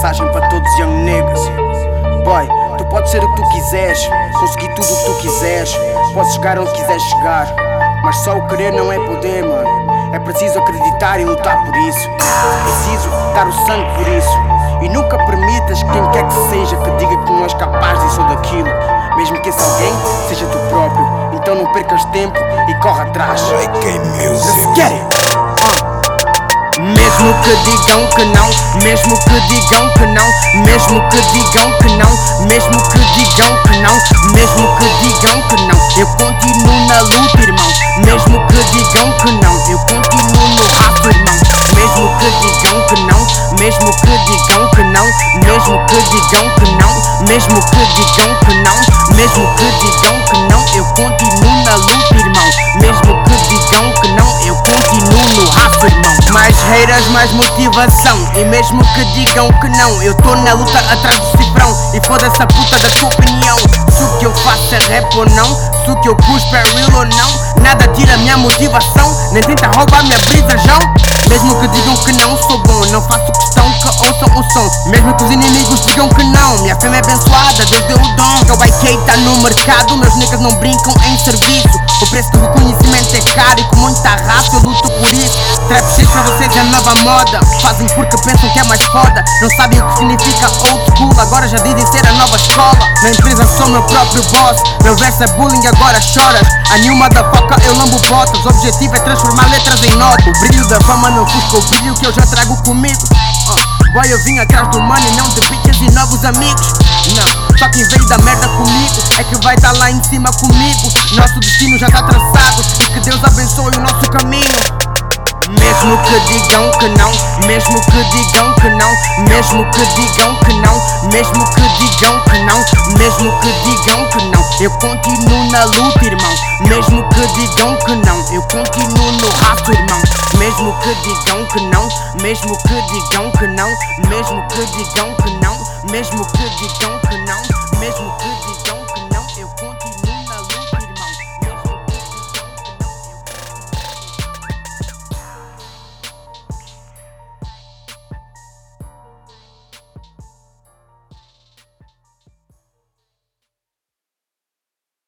mensagem para todos os young niggas. Boy, tu podes ser o que tu quiseres, conseguir tudo o que tu quiseres, podes chegar onde quiseres chegar, mas só o querer não é poder, mano. É preciso acreditar e lutar por isso. É preciso dar o sangue por isso. E nunca permitas quem quer que seja que diga que não és capaz disso ou daquilo. Mesmo que esse alguém seja tu próprio. Então não percas tempo e corre atrás. Let's get it! Mesmo que digam que não, mesmo que digam que não, mesmo que digam que não, mesmo que digam que não, mesmo que digam que não, eu continuo na luta, irmão. Mesmo que digam que não, eu continuo no rap, irmão. Mesmo que digam que não, mesmo que digam que não, mesmo que digam que não, mesmo que digam que não, mesmo que digam que não, eu continuo na luta, Haters, mais motivação. E mesmo que digam que não, eu tô na luta atrás do cifrão. E foda-se a puta da tua opinião. Se o que eu faço é rap ou não, se o que eu cuspo é real ou não, nada tira minha motivação. Nem tenta roubar minha brisa, João. Mesmo que digam que não sou bom, não faço questão que ouçam o som. Mesmo que os inimigos digam que não, minha fé é abençoada, Deus deu o dom. Que o IK tá no mercado, meus niggas não brincam em serviço. O preço do reconhecimento é caro e com muita raça eu luto. Trap shit pra vocês é nova moda. Fazem porque pensam que é mais foda. Não sabem o que significa old school, agora já dizem ser a nova escola. Na empresa sou meu próprio boss. Meu verso é bullying, agora choras. A new motherfucker, eu lambo botas. O objetivo é transformar letras em nota. O brilho da fama não ofusca o brilho que eu já trago comigo. Uh, boy, eu vim atrás do money, não de bitches e novos amigos. Não, só quem veio da merda comigo é que vai tá lá em cima comigo. Nosso destino já tá traçado e que Deus abençoe o nosso caminho. Mesmo que digam que não, mesmo que digam que não, mesmo que digam que não, mesmo que digam que não, mesmo que digam que não, eu continuo na luta, irmão. Mesmo que digam que não, eu continuo no rato, irmão. Mesmo que digam que não, mesmo que digam que não, mesmo que digam que não, mesmo que digam que não.